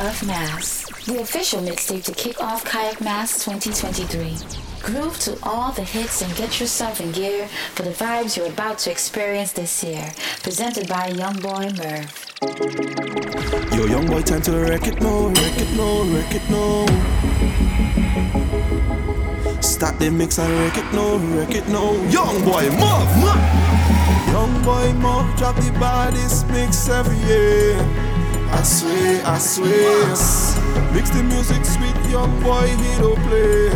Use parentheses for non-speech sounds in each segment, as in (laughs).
of Mass, the official mixtape to kick off Kayak Mass 2023. Groove to all the hits and get yourself in gear for the vibes you're about to experience this year. Presented by Youngboi Murve. Yo, Youngboy, time to wreck it, no, wreck it, no, wreck it, no. Start the mix and wreck it, no, wreck it, no. Young boy, move, move. Youngboy, move, drop the baddest mix every year. I swear, I swear. Mix the music sweet, young boy, he don't play.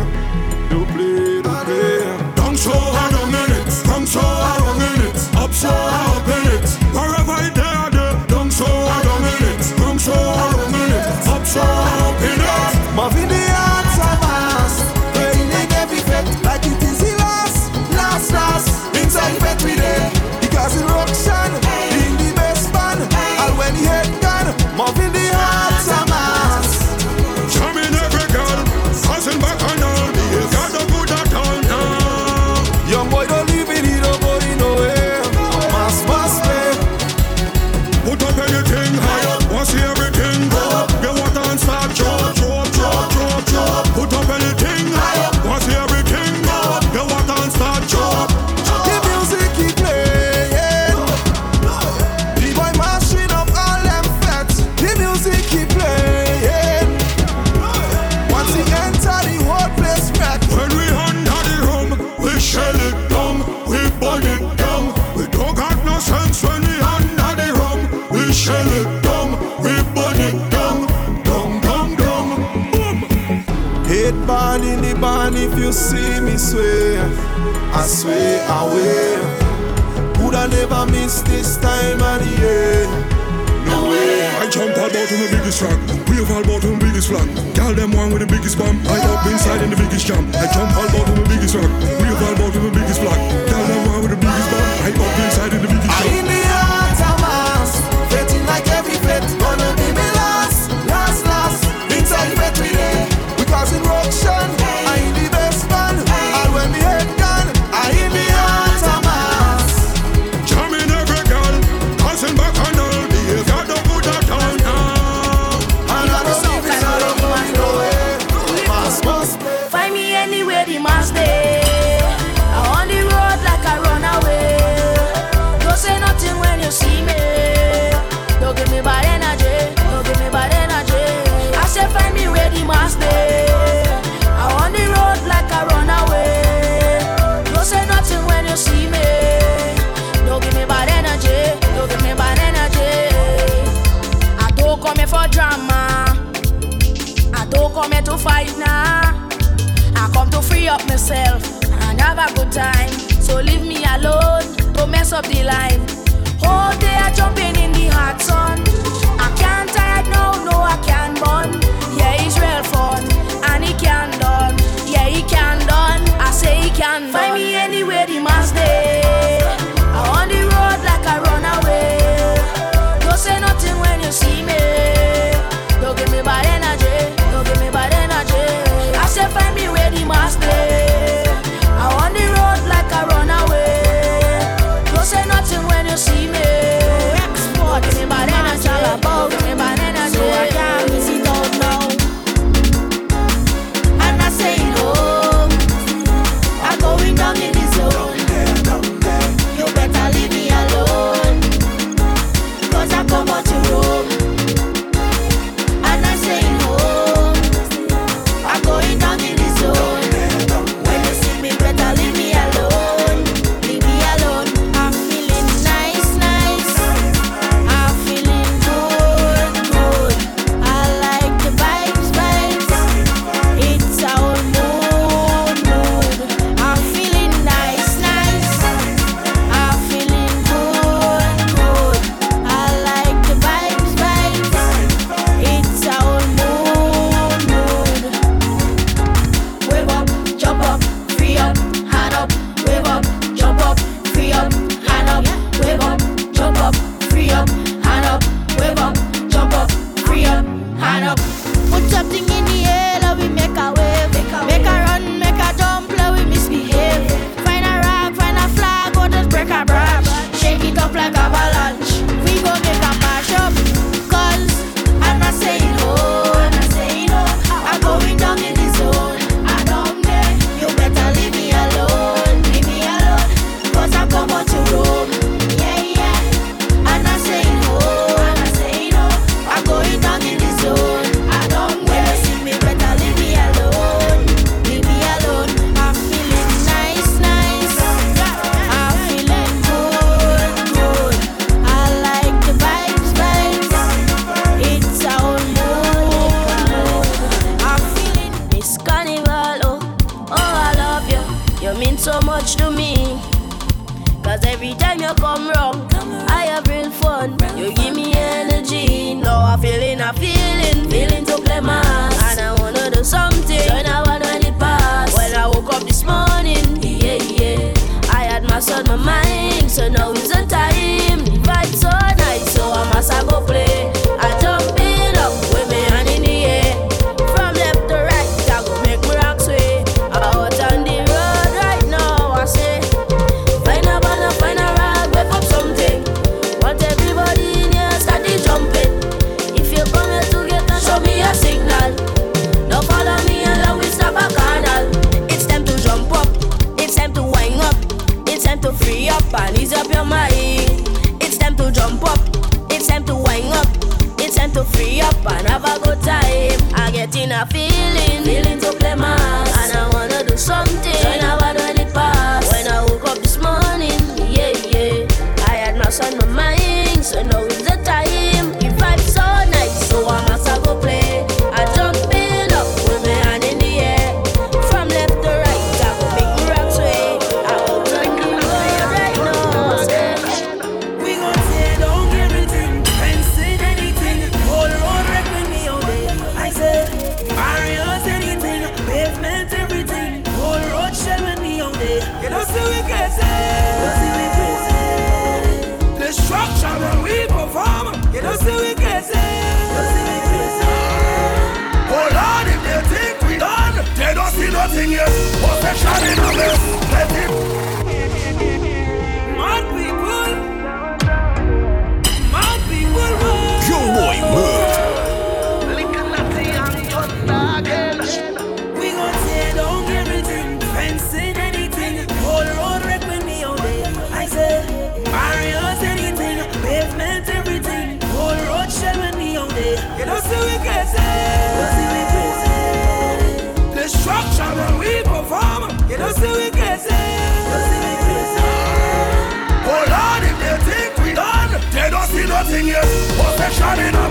Don't play, don't play. Don't show how a minute, come show how a minute, up show how a. way. Would I never miss this time at the end. No way. I jump out bottom the biggest track. We're all bottom the biggest flag. Call them one with the biggest bomb. I up inside in the biggest jam. I jump out bottom the biggest track. We're all bottom the biggest flag. Call them one with the biggest bomb. I up inside in the biggest jam. fight now. I come to free up myself and have a good time. So leave me alone, don't mess up the line. Whole day I jumping in the hot sun. I can't tired now, no I can't burn. Yeah, it's real fun and he can done. Yeah, he can done. I say he can done. Find me anywhere the must day. Possession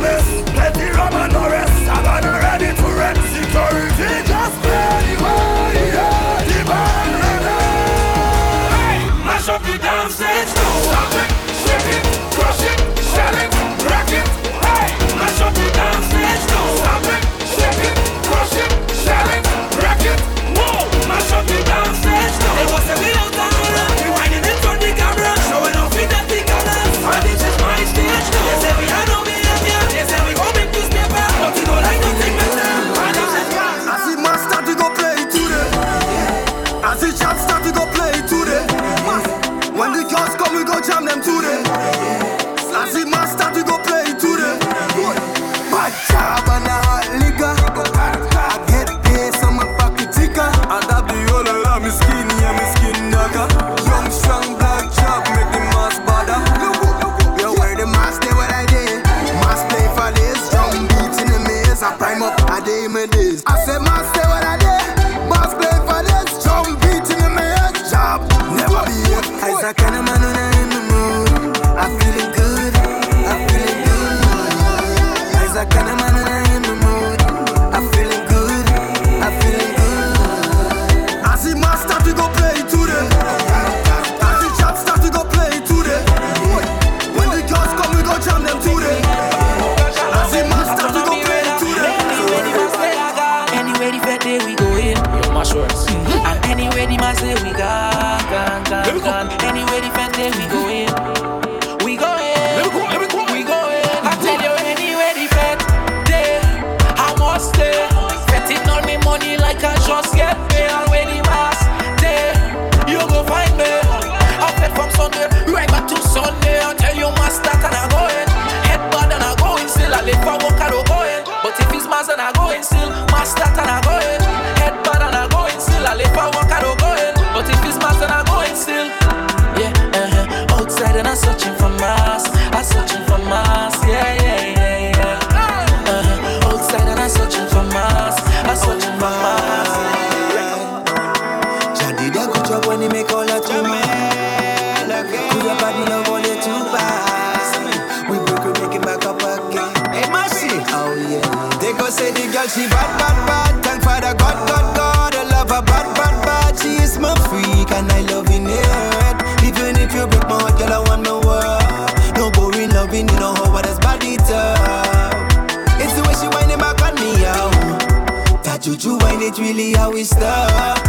how we stuck.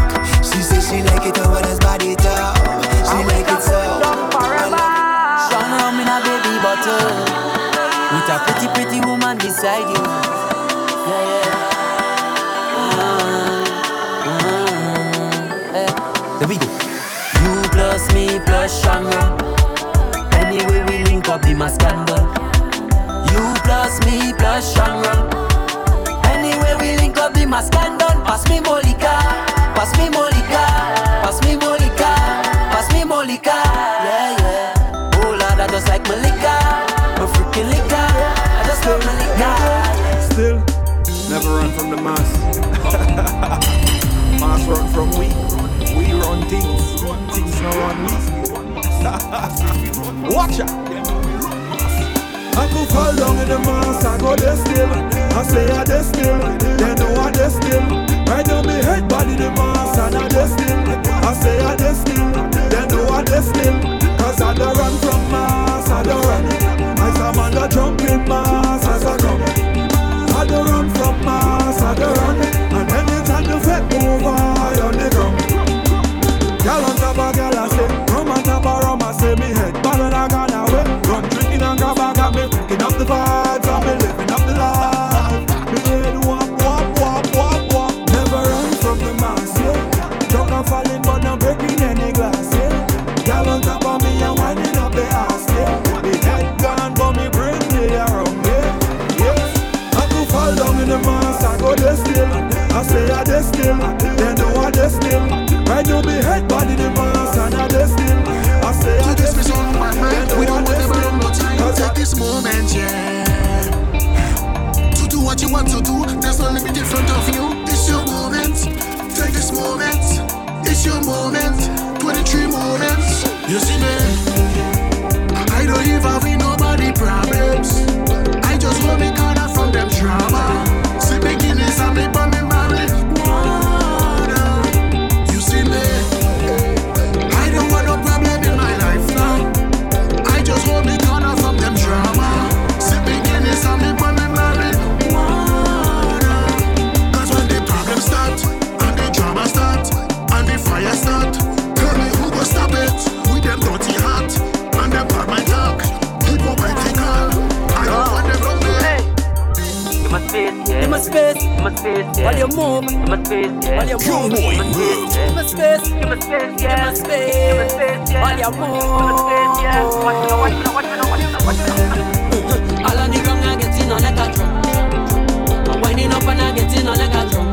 She say she like it over this body talk. She I like it so. Strong rum in a baby bottle. With a pretty, pretty woman beside you. Yeah, yeah. Uh, uh, yeah. There we go. You plus me plus strong. Anyway, we link up, be my scandal. You plus me plus strong. Anyway, we link up, be my scandal. Pass me more. Pass me Molika, pass me Molika, pass me Molika. Yeah, yeah. Oh Lord, I just like Malika, my freaking liquor. I just love Malika. Still, never run from the mass. (laughs) mass run from we, we run things. Things no run we. (laughs) Watch out. I go fall down in the mass, I go there still. I say I there still, they know I there still. Right now me head body the mass and I yeah. To do what you want to do, there's no limit in front of you. It's your moment, take this moment. It's your moment, 23 moments. You see me? space, yeah. While you move, give me space, yeah. While move, give me space. Give me space, give me space, yeah. Give me space, yeah. While you move, give me space, yeah. Watch me, watch me, watch me, watch me, watch me. All of the ground I get in on like a drum. I'm winding up and I get in on like a drum.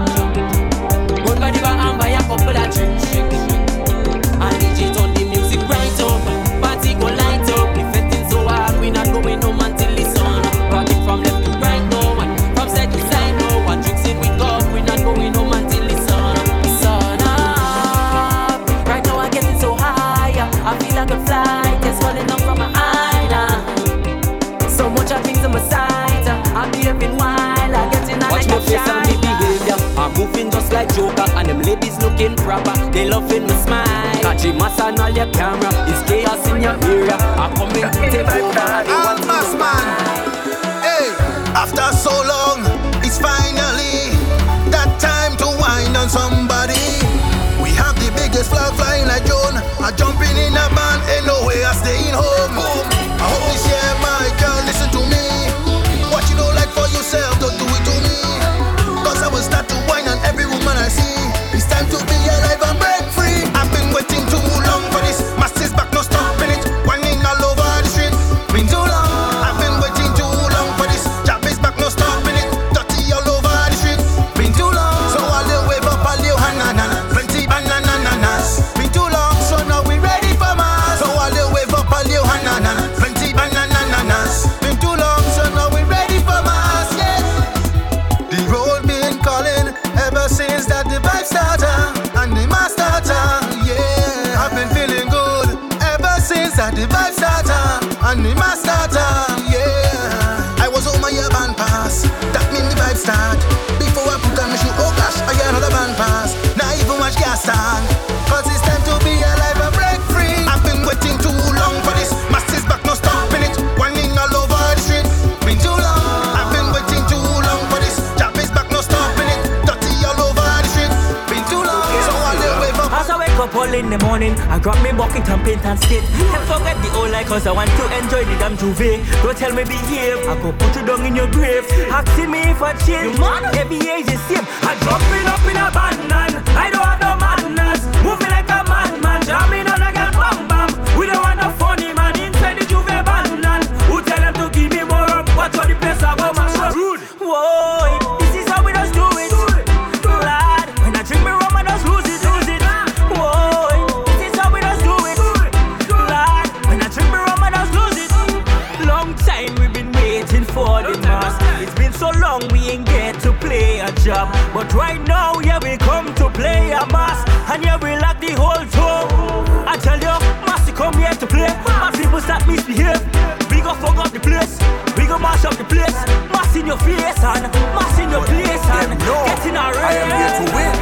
Up all in the morning. I grab me bucket and paint and skate. Can't forget the old life cause I want to enjoy the damn juve. Don't tell me behave, I go put you down in your grave. Asking me if I change, every year is same. I jumping up in a abandon. I don't have But right now, yeah, we come to play a mass. And yeah, we like the whole tour. I tell you, mass, you come here to play. My people start misbehave. We go fuck up the place. We go mash up the place. Mass in your face and mass in your place and get in our I am here to win.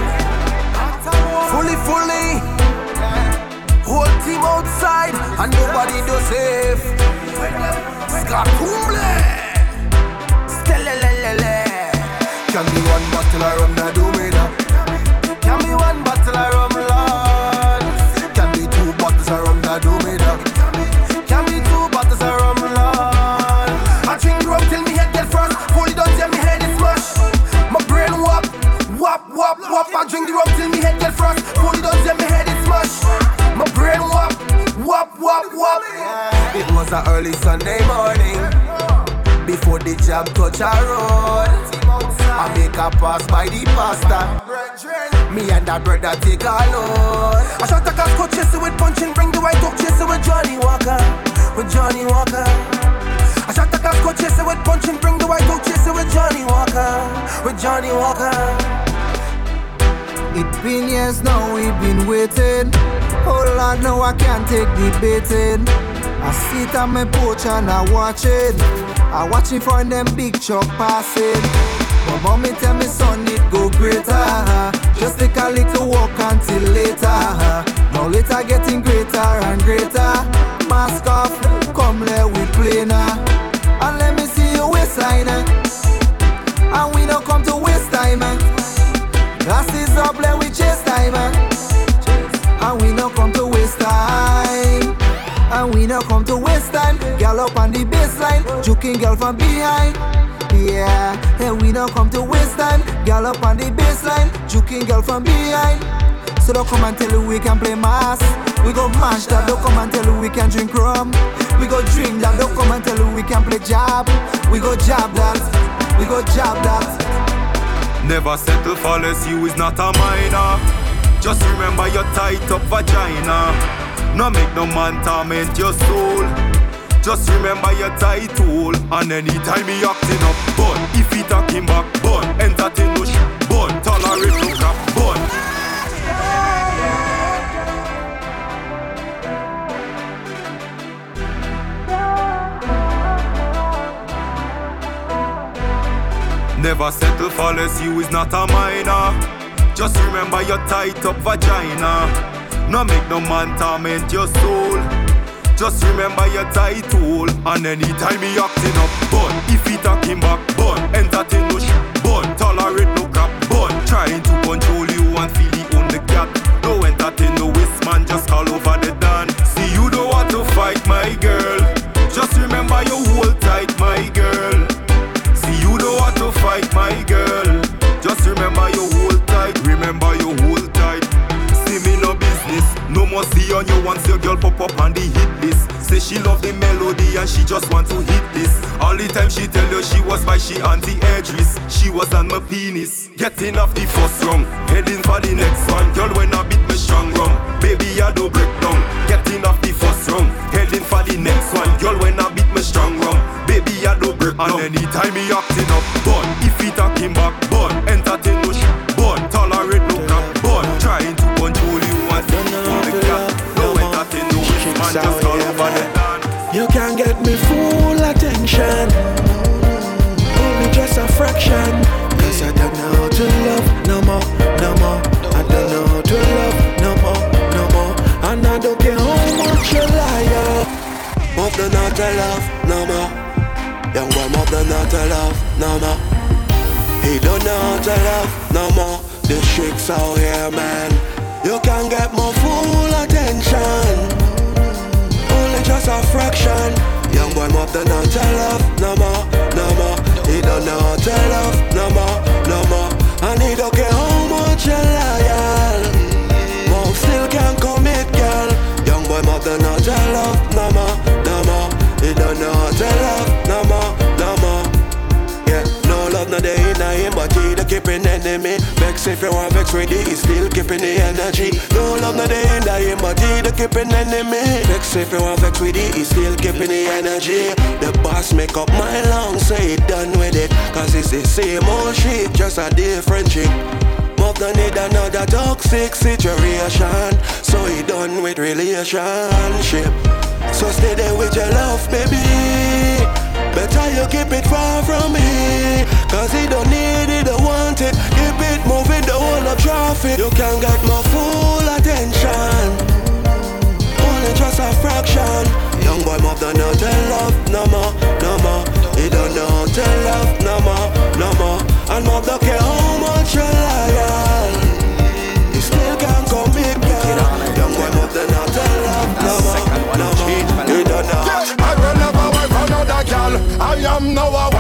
Fully, fully. Whole team outside and nobody do safe. Skakumble. Can be one bottle of rum, now do me now. Can be one bottle of rum, Lord. Can be two bottles of rum, now do me now. Can be two bottles of rum, Lord. I drink rum till me head get frost. Fully done till me head is smash. My brain wop, wop, wop, wop. I drink the rum till me head get frost. Fully done till me head is smash. My brain wop, wop, wop, wop. It was an early Sunday morning before the jam touch a road. I make a pass by the pastor. Me and that brother take a load. I shot a gas coach chasing with punching, bring the white up chasing with Johnnie Walker, with Johnnie Walker. I shot a gas coach chasing with punching, bring the white up chasing with Johnnie Walker, with Johnnie Walker. It's been years now, we've been waiting. Oh Lord, now I can't take the baiting. I sit on my porch and I watch it. I watch it for them big truck passing. But mommy tell me son it go greater. Just take a little walk until later. Now later getting greater and greater. Mask off, come let we play now. And let me see you waistline. And we don't come to waste time. Glasses up, let we chase time. And we don't come to waste time. And we don't come to waste time. Girl up on the baseline, juking girl from behind. Yeah, and we don't come to waste time. Girl up on the baseline, juking girl from behind. So don't come and tell you we can play mass. We go mash that, don't come and tell you we can drink rum. We go drink that, don't come and tell you we can play jab. We go jab that, we go jab that. Never settle for less, you is not a minor. Just remember your tight up vagina. No make no man torment your soul. Just remember your tight hole. And anytime he acting up, bun. If he talking back, bun. Entertain no sh- bun. Tolerate no crap, bun. Never settle for less, you is not a minor. Just remember your tight up vagina. No make no man torment your soul. Just remember your tight hole. And anytime he acting up, bun. If he talking back, bun. Entertain no sh- bun. Tolerate no crap, bun. Trying to control you and feel he own the cat. No entertain no waste man, just call over the dan. See you don't want to fight my girl. Just remember you hold tight, my girl. On you once your girl pop up on the hit list. Say she love the melody and she just want to hit this. All the time she tell you she was by she anti edris. She was on my penis. Getting off the first rung, heading for the next one. Girl when I beat me strong rum, baby I don't break down. Getting off the first rung, heading for the next one. Girl when I beat me strong rum, baby I don't break down. And anytime he acting up, bun. If he talking back, bun. Love no more. The tricks out here, man. You can get my full attention. Only just a fraction. Young boy, more than not love, no more, no more. He don't know how to love, no more, no more. And he don't care how much you loyal. Mom still can't commit, girl. Young boy, more than not love, no more, no more. He don't know how to love, him, but he the keeping enemy. Vex if you want vex with it, still keeping the energy. No love, no day in him, but he the keeping enemy. Vex if you want vex with it, still keeping the energy. The boss make up my long, say he done with it. Cause it's the same old shit, just a different chick. Mop don't need another toxic situation. So he done with relationship. So stay there with your love, baby. Better you keep it of. You can get my full attention. Only just a fraction. Young boy move don't know to love no more, no more. He don't know how to love no more, no more. And move don't care how much you loyal. You still can't commit, girl. Young boy move don't know to love no more, no more. He don't know. I will never wait for another girl. I am now a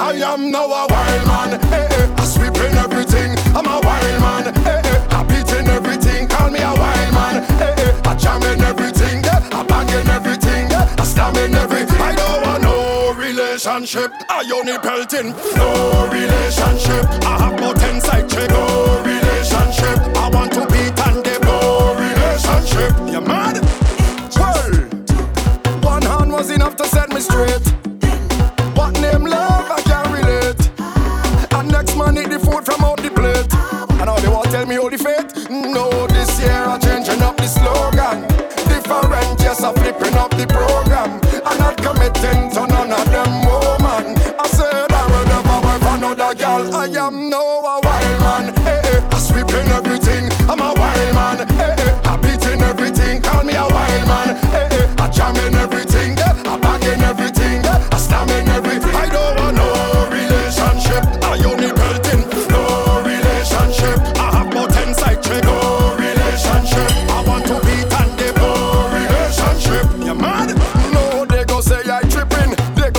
I am now a wild man. Eh, eh, hey, hey, I sweeping everything. I'm a wild man. Eh, hey, hey, I beating everything. Call me a wild man. Hey, hey, I jamming everything. Yeah, I banging everything. Yeah, I slamming everything. I don't want no relationship. I only pelting. No relationship. I have more ten side chick. No relationship. I want to beat and give. No relationship. You mad? Well, one hand was enough to set me straight.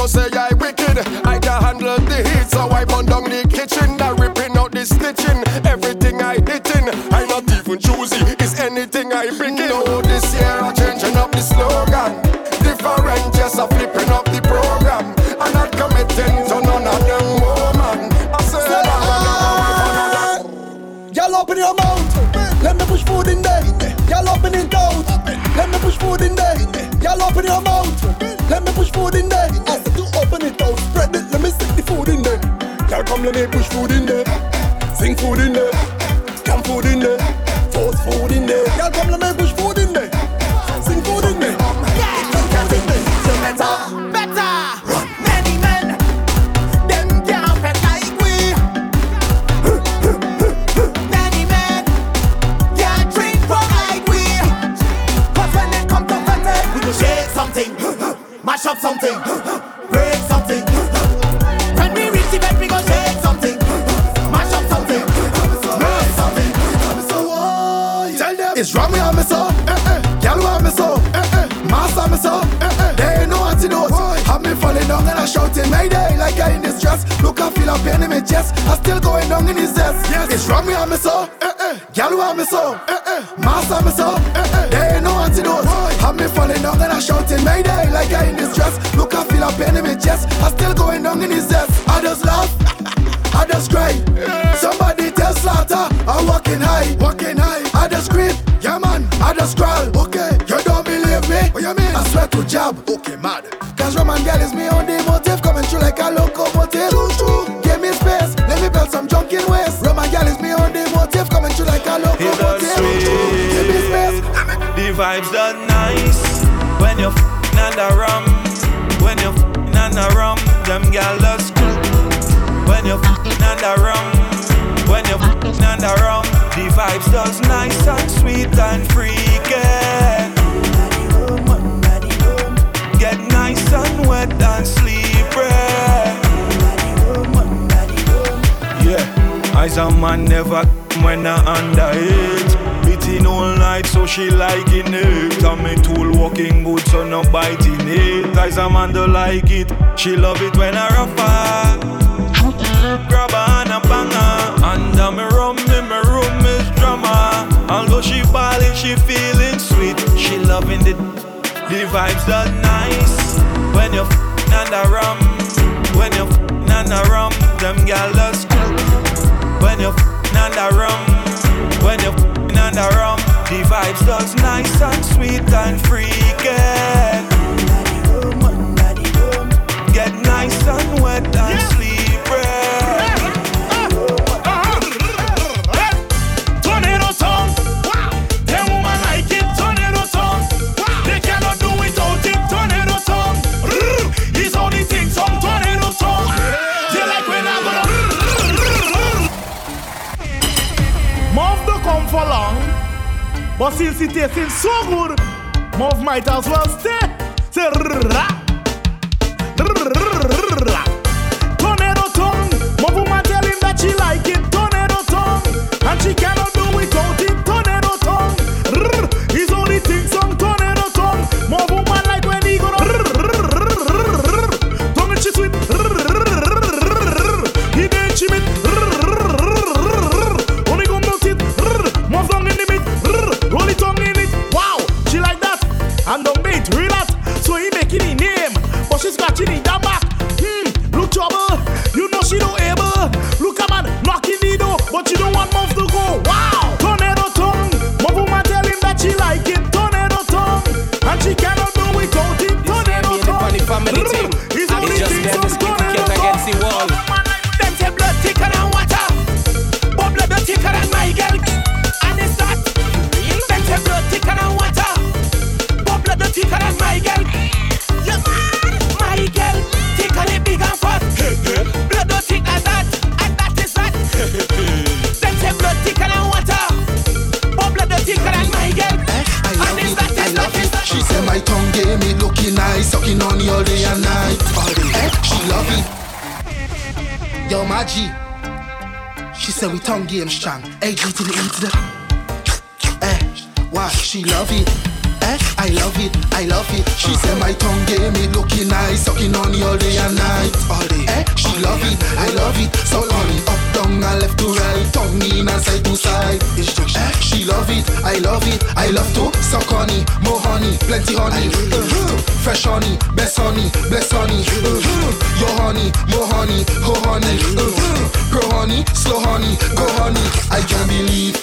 Tripping. Say I wicked. I can handle the heat, so I burn down the kitchen. That ripping out the stitching. Everything I hitting. I not even choosy. It's anything I bring in. No, this year I'm changing up the slogan. Different, yes, I'm flipping up the program. I'm not committing to none of them woman. I said I ah! Y'all open your mouth. Let me push food in there. Y'all open it out. Let me push food in there. Y'all open your mouth. Let me push food in there. I come let me push food in there. Sing food in there. Camp food in there. Down and I shouting Mayday like I in distress. Look I feel a pain in my chest. I still going down in his desk. Yes, it's wrong me on me so, eh eh. Girl want me so, eh eh. Master me so, eh eh. They ain't no antidote. Have me falling down and I shouting Mayday like I in distress. Look I feel a pain in my chest. I still going down in his desk. I just laugh. (laughs) I just cry. Somebody tell Slatta I'm walking high, walking high. I just scream, yeah man. I just crawl, okay. You don't believe me? What you mean? I swear to jab, okay, mad. Cause Roman girl is me on the motive, coming through like a locomotive. True, true. Give me space, let me build some junk in waste. Roman girl is me on the motive, coming through like a locomotive. True, true. Give me space. The vibes done nice when you're f***ing on the rum. When you're f***ing on the rum, them gal does cool. When you're f***ing on the rum, when you're f***ing on the rum, the vibes does nice and sweet and freaky. hard and. Yeah, eyes a man never when I under it. Beating all night, so she liking it. I me tool walking good, so no biting it. Eyes a man don't like it. She love it when I rough her. Grab her and a banger. Under me room, in me room is drama. Although she balling, she feeling sweet. She loving the the vibes are nice when you're f***ing and a rum. When you're f***ing and a rum, them gal just When you're f***ing and a rum, when you're f***ing and a rum, the vibes does nice and sweet and freaky. Get nice and wet and slippery. Tornado but since it tasting so good, mouth might as well stay. Say So he making the name, but she scratching it down back. Yo, my G. She said we tongue game strong. A G to the E to the. Eh, why she love it? Eh, I love it, I love it. She said my tongue gave me looking nice, sucking on you all day and night. All day. Eh, love it, I love it. So on it, up, down, and left to right, tongue in and side to side. Eh, she love it, I love it, I love to suck on it, more honey, plenty honey. Uh-huh. Fresh honey, best honey, bless honey. Uh-huh. Your honey, more honey, go honey. Uh-huh. Honey, slow honey, go honey. I can't believe.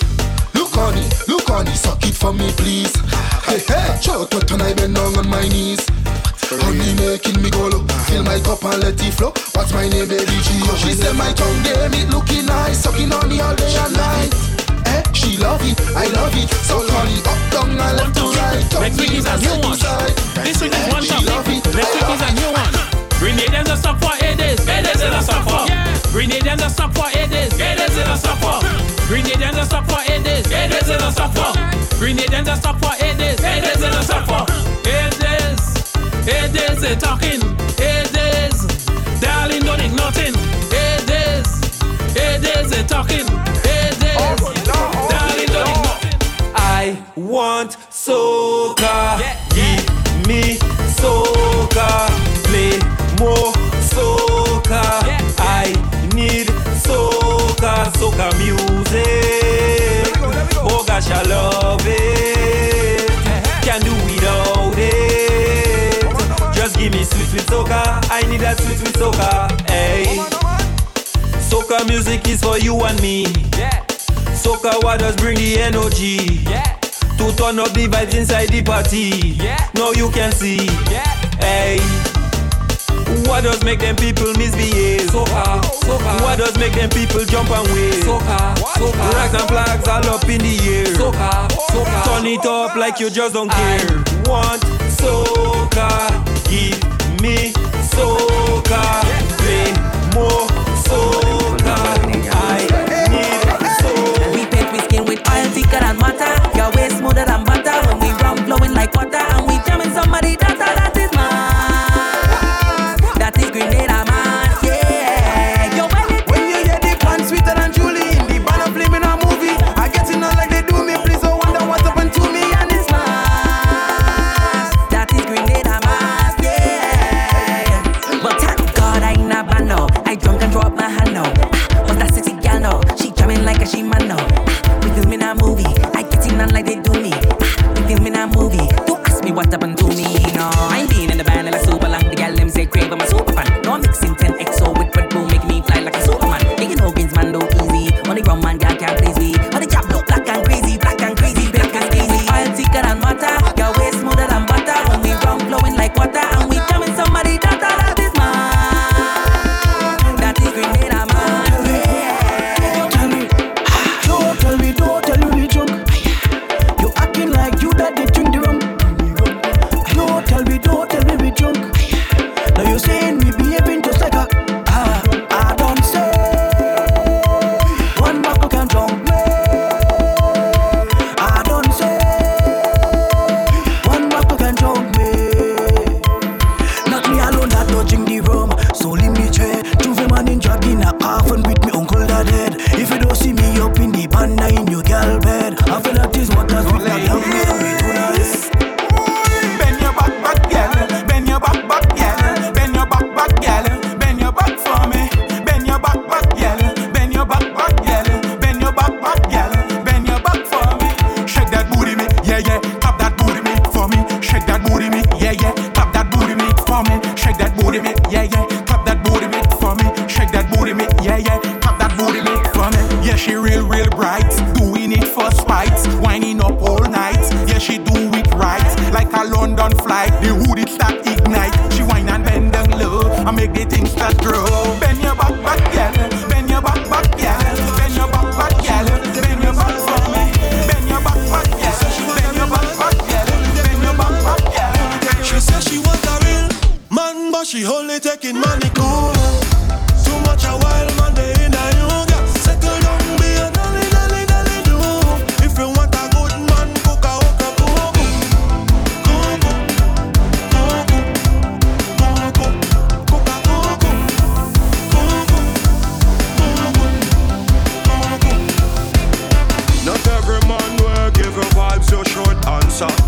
Look honey, look honey, suck it for me please. (laughs) Hey hey, what when I bend down on my knees. Honey making me go low, fill my cup and let it flow. What's my name, baby G? She said my tongue gave it looking nice, sucking on the all day and night. Eh, she love it, I love it. So honey, up down and left to right. Next week is a new one. This week is one topic. Next week is a new one. Grenadians are stop for eight days. Eight days in a stop for. Are stop for eight days. Eight days in a stop for. Stop for eight days. Eight days in a stop for. Stop for eight days. Eight days they talking. Soca. Hey. Soca music is for you and me. Soca what does bring the energy. To turn up the vibes inside the party. Now you can see. Hey. What does make them people misbehave? Soca, soca. What does make them people jump and wave? Soca, soca. Rags and flags all up in the air. Soca, soca. Turn it up like you just don't care. I Want soca? Give me soca. Play more saw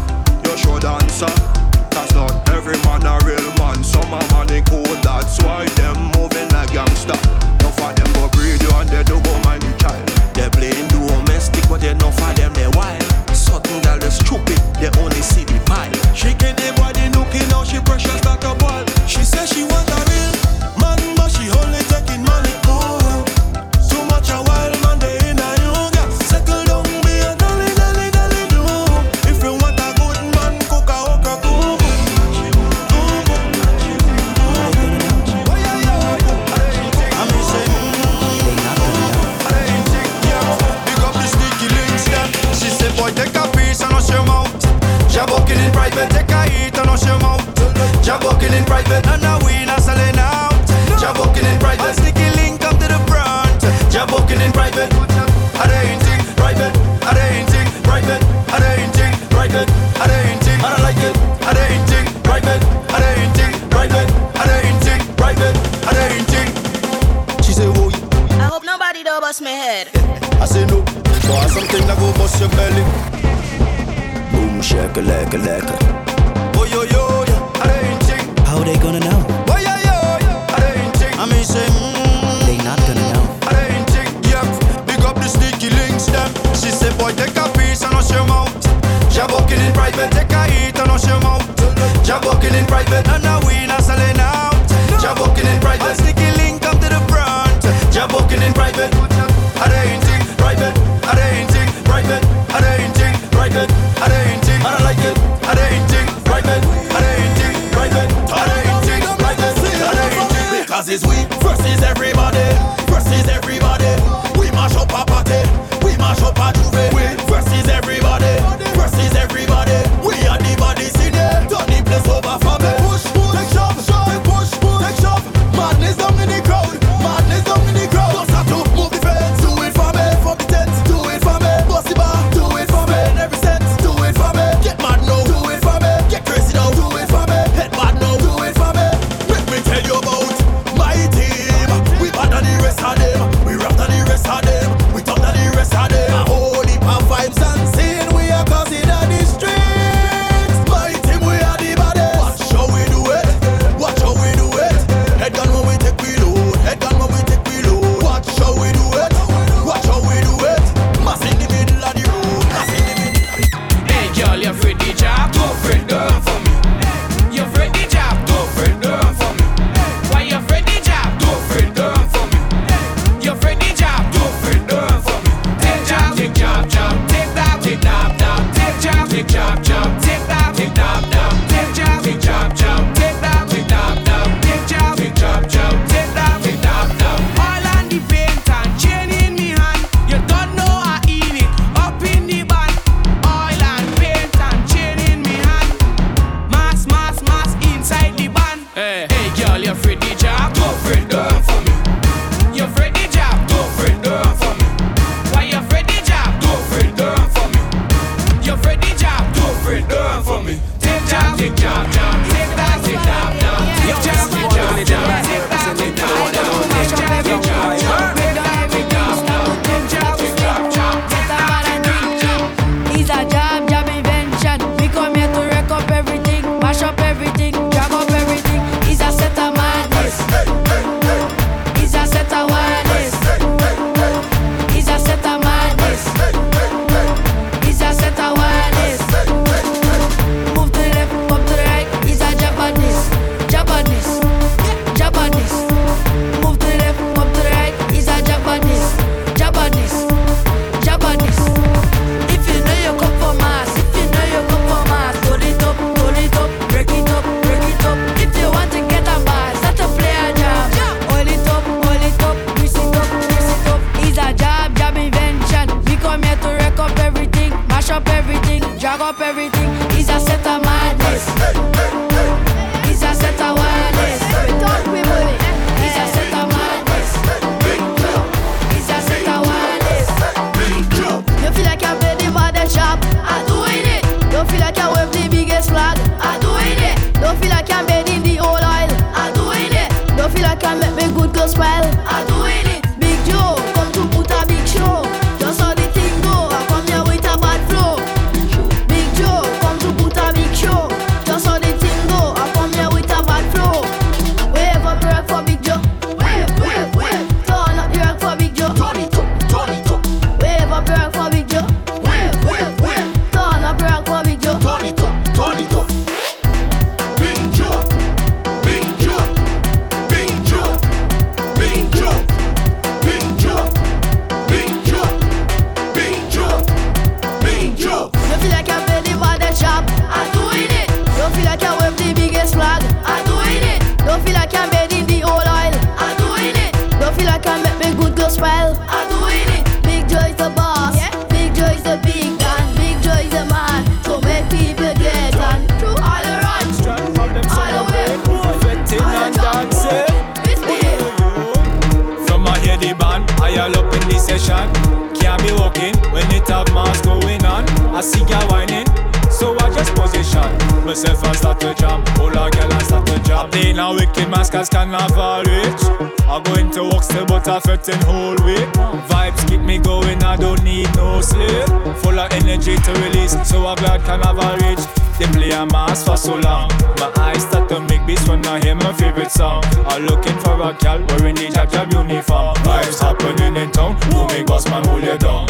all up in the session. Can't be walking when it have mas going on. I see ya whining, so I just position myself and start to jam. All a girl and start to jam. I play now wicked mask as carnival reach. I go into work still, but I feting whole week. Vibes keep me going, I don't need no sleep. Full of energy to release, so I'm glad carnival reach. They play a mas for so long. My eyes start to make beats when I hear my favorite song. I'm looking for a gal wearing the jab jab uniform. Vibes happening in town. Do me boss man hold you down.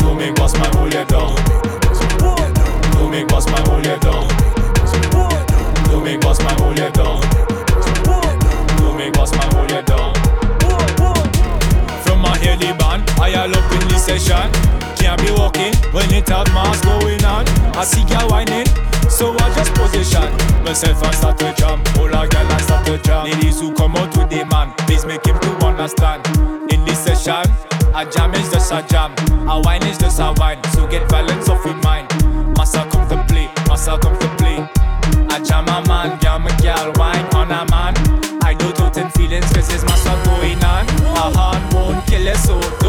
Do me boss man hold you down. Do me boss man hold you down. Do me boss man hold you down. Do me boss man hold you down. From I hear the band, I all up in the session. Can't be walking when it have mas going on. I see ya whining, so I just position myself and start to jam. All a girl and start to jam. Ladies who come out with the man, please make him to understand. In this session, a jam is just a jam, a wine is just a wine. So get balance off your mind. Massa come to play, massa come to play. A jam a man, jam a girl, wine on a won't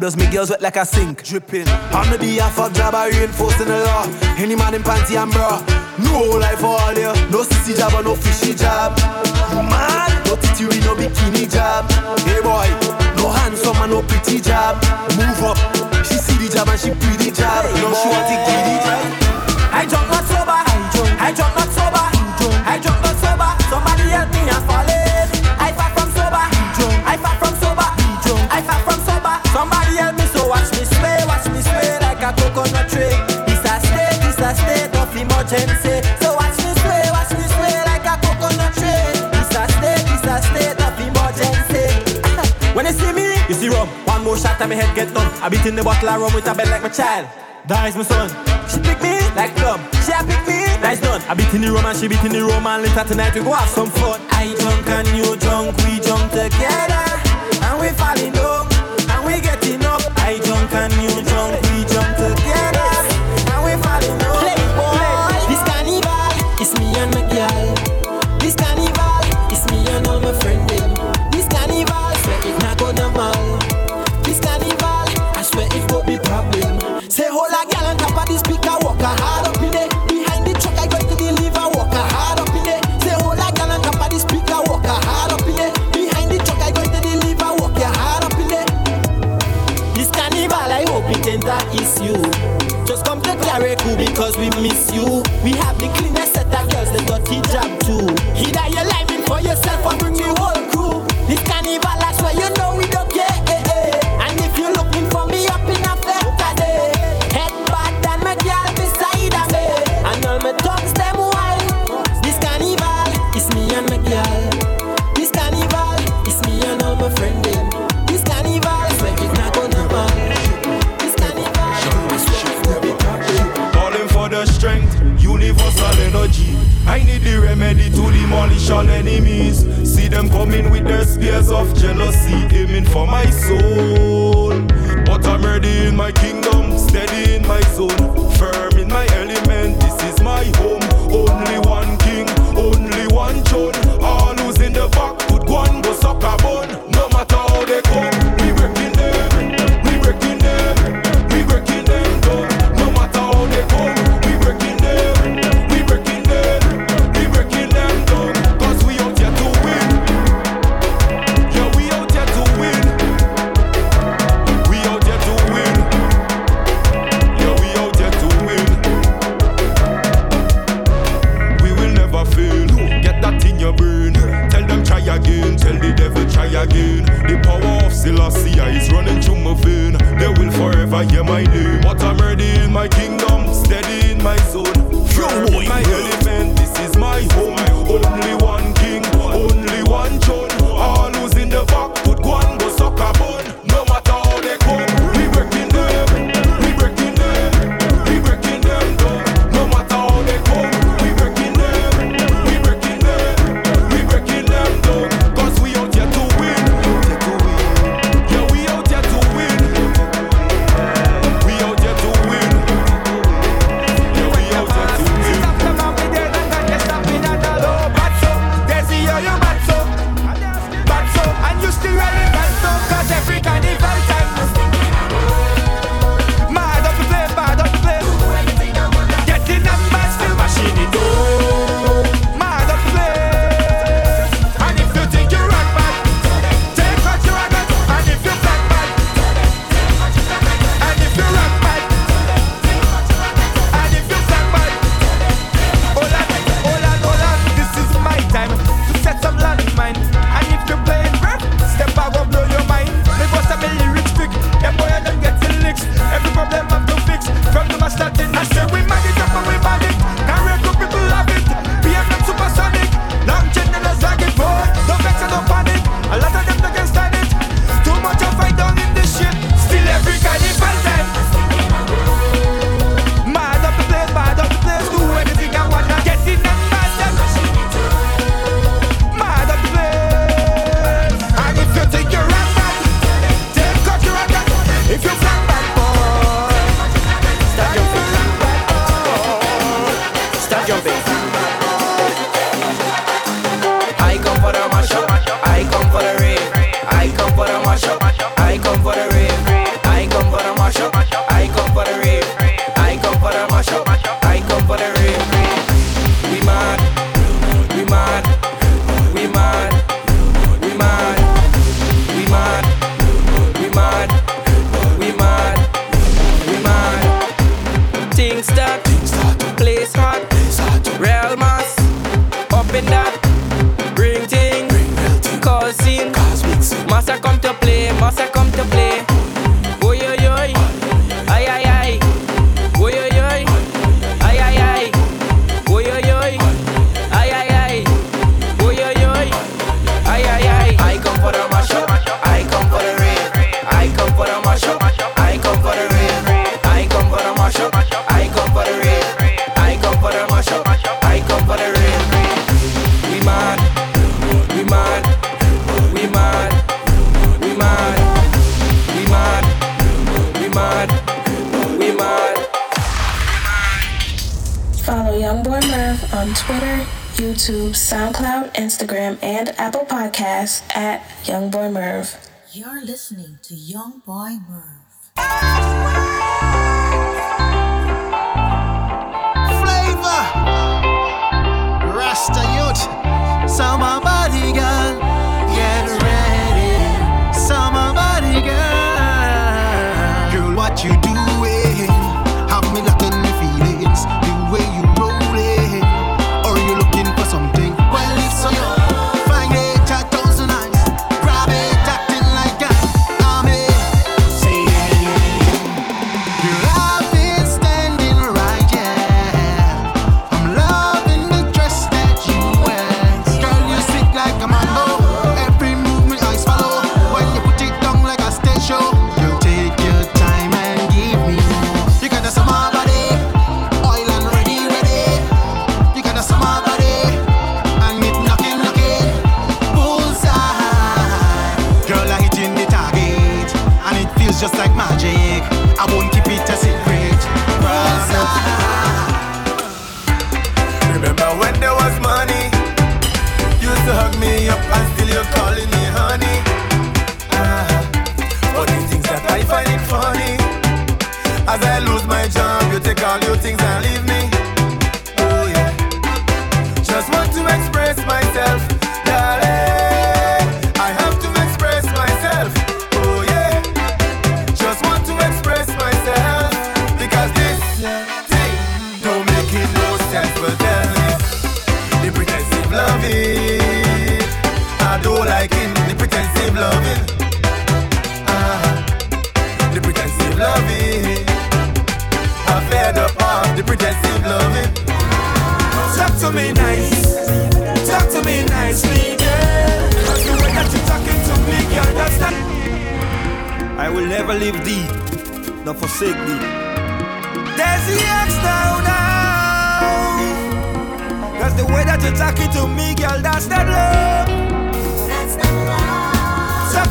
does me girls wet like a sink. Dripping. On the behalf of Jabba, reinforcing the law. Any man in panty and bra. No life for all here. No sissy job or no fishy job. Man, no titty no bikini job. Hey boy, no handsome and no pretty job. Move up. She see the job and she pretty job. No, she want it giddy job. emergency. So watch me sway, watch me sway like a coconut tree. It's a state, it's a state of emergency. (laughs) when you see me, you see rum. One more shot and my head get numb. I beat in the bottle of rum with a bed like my child. That is my son. She pick me like plum. She a pick me. Nice done. I beat in the rum and she beat in the rum and later tonight we go have some fun. I drunk and you drunk, we drunk together and we falling down and we getting up. I drunk and you Potential enemies, see them coming with their spears of jealousy, aiming for my soul. But I'm ready in my kingdom, steady in my zone, firm in my element. This is my home. Only one king, only one throne. All who's in the back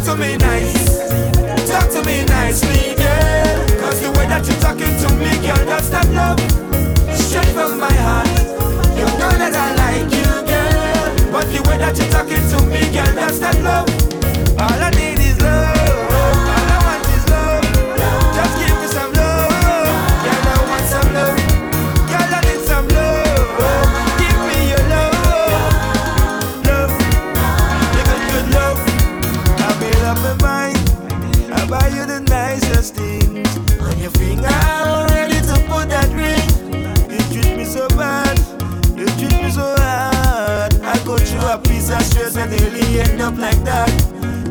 to me nice. Talk to me nicely, girl. Cause the way that you're talking to me, girl, that's that love. Straight from my heart. You know that I like you, girl. But the way that you're talking to me, girl, that's that love. All I need. up like that.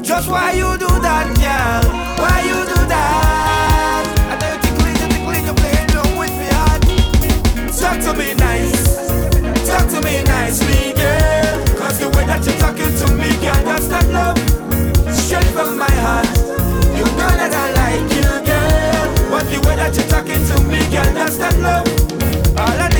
Just why you do that, girl? Why you do that? I know you tickle it, tickle it, you're playing along with me heart. Talk to me nice, talk to me nicely, girl. Cause the way that you're talking to me, girl, that's that love. Straight from my heart. You know that I like you, girl. But the way that you're talking to me, girl, that's that love. All I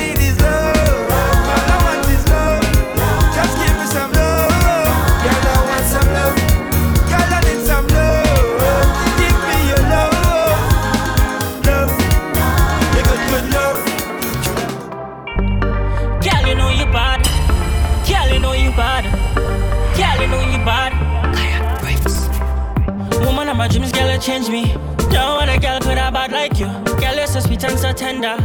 girl, you change me. Don't want a girl put a bad like you. Girl, you're so sweet and so tender.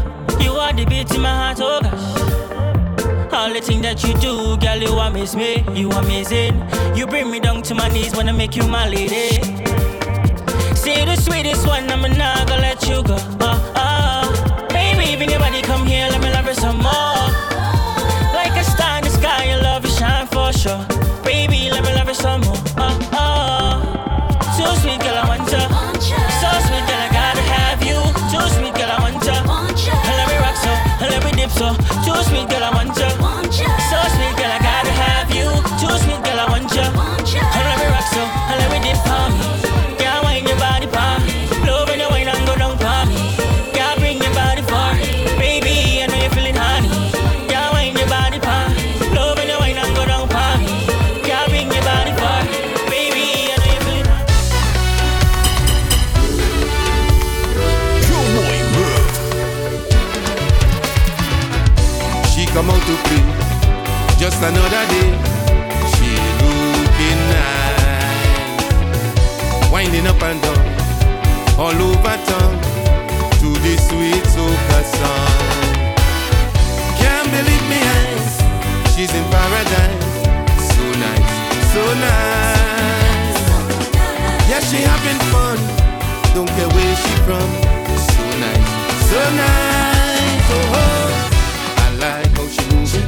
You are the beat in my heart, oh gosh. All the thing that you do, girl, you amaze me. You amazing. You bring me down to my knees when I make you my lady. See the sweetest one, I'm not gonna let you go. Oh, oh. Baby, bring your body, come here, let me love you some more. Like a star in the sky, your love will shine for sure. Baby, let me love you some more. Oh. So, choose me, girl, I'm she having fun. Don't care where she from. So nice, so nice. Oh, oh. I like how she moving.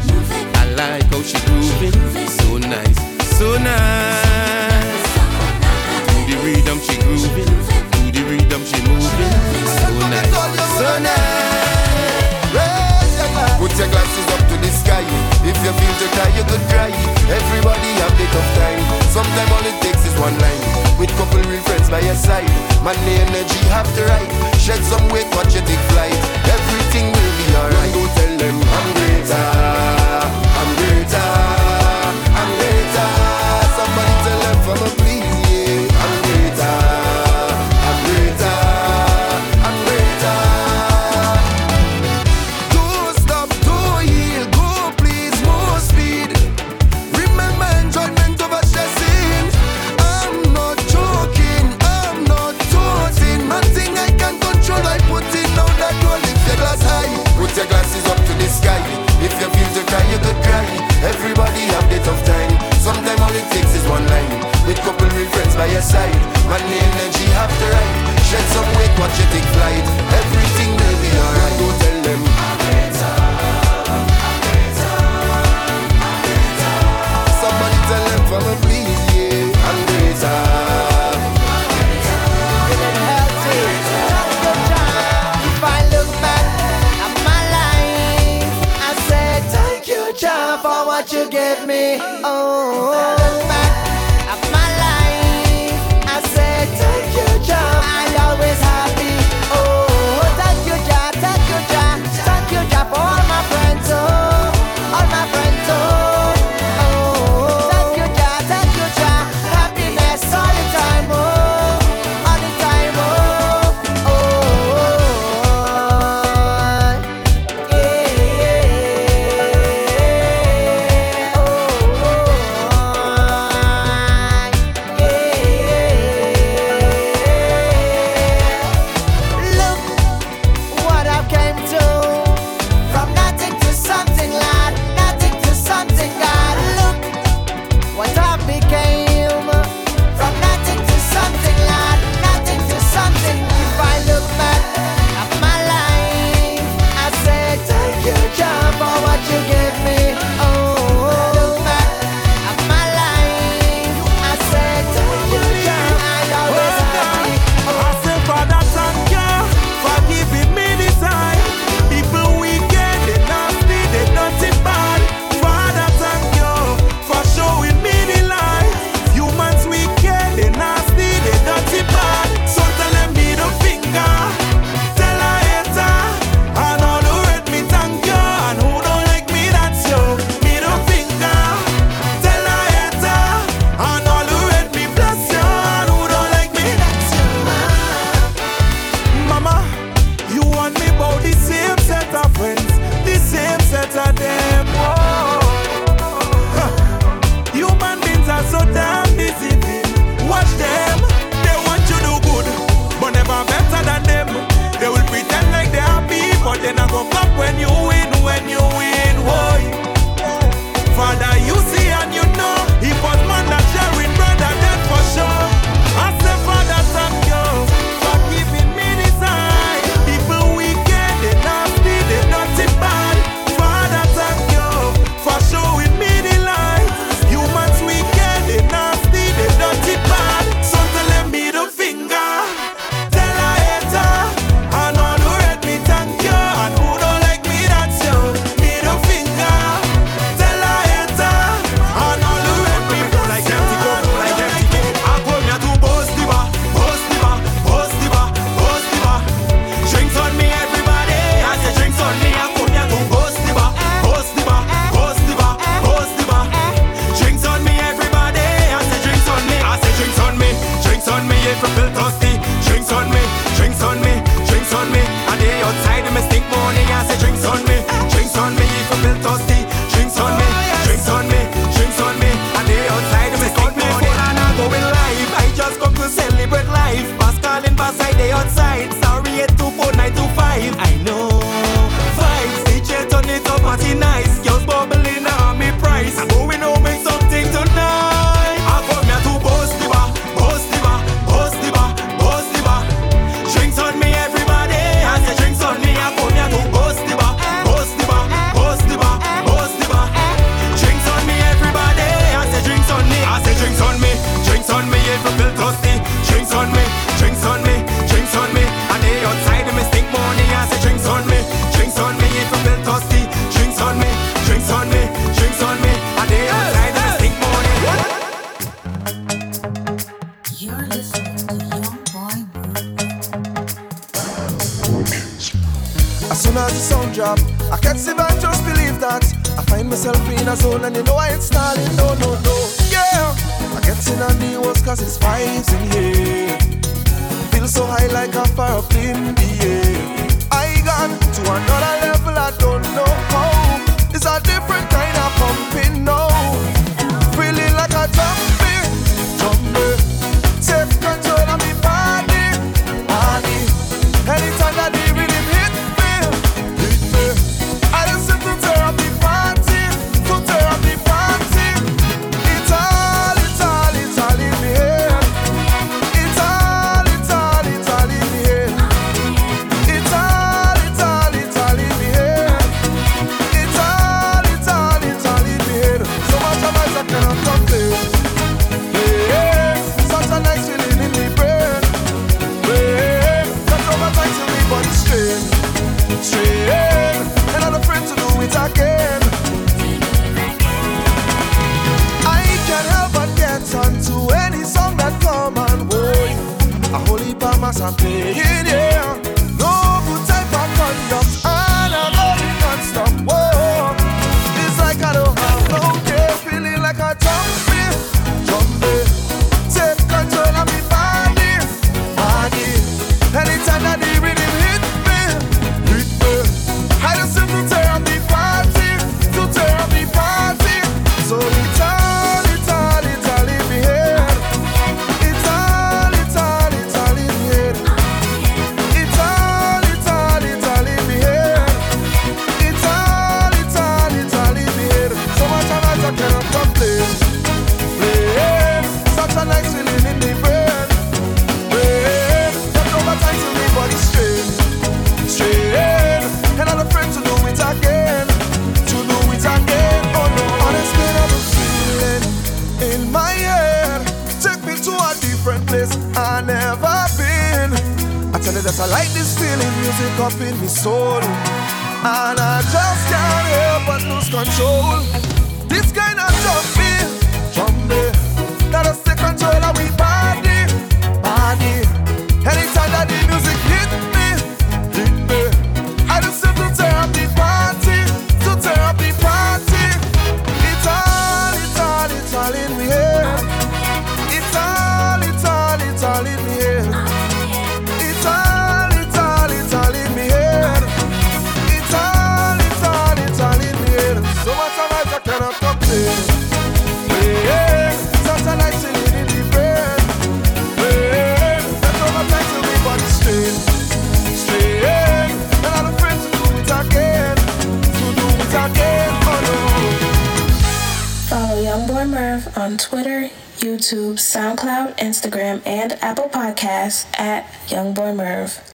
I like how she grooving. So nice, so nice. To the rhythm she grooving. To the rhythm she moving. So nice, so nice. Put your glasses up to the sky. If you feel too tired, you could cry. Everybody have their tough time. Sometimes all it takes is one line. With couple real friends by your side. Man, the energy have to ride. Shed some weight, watch your dick flight Everything will be alright. Go tell them I'm greater.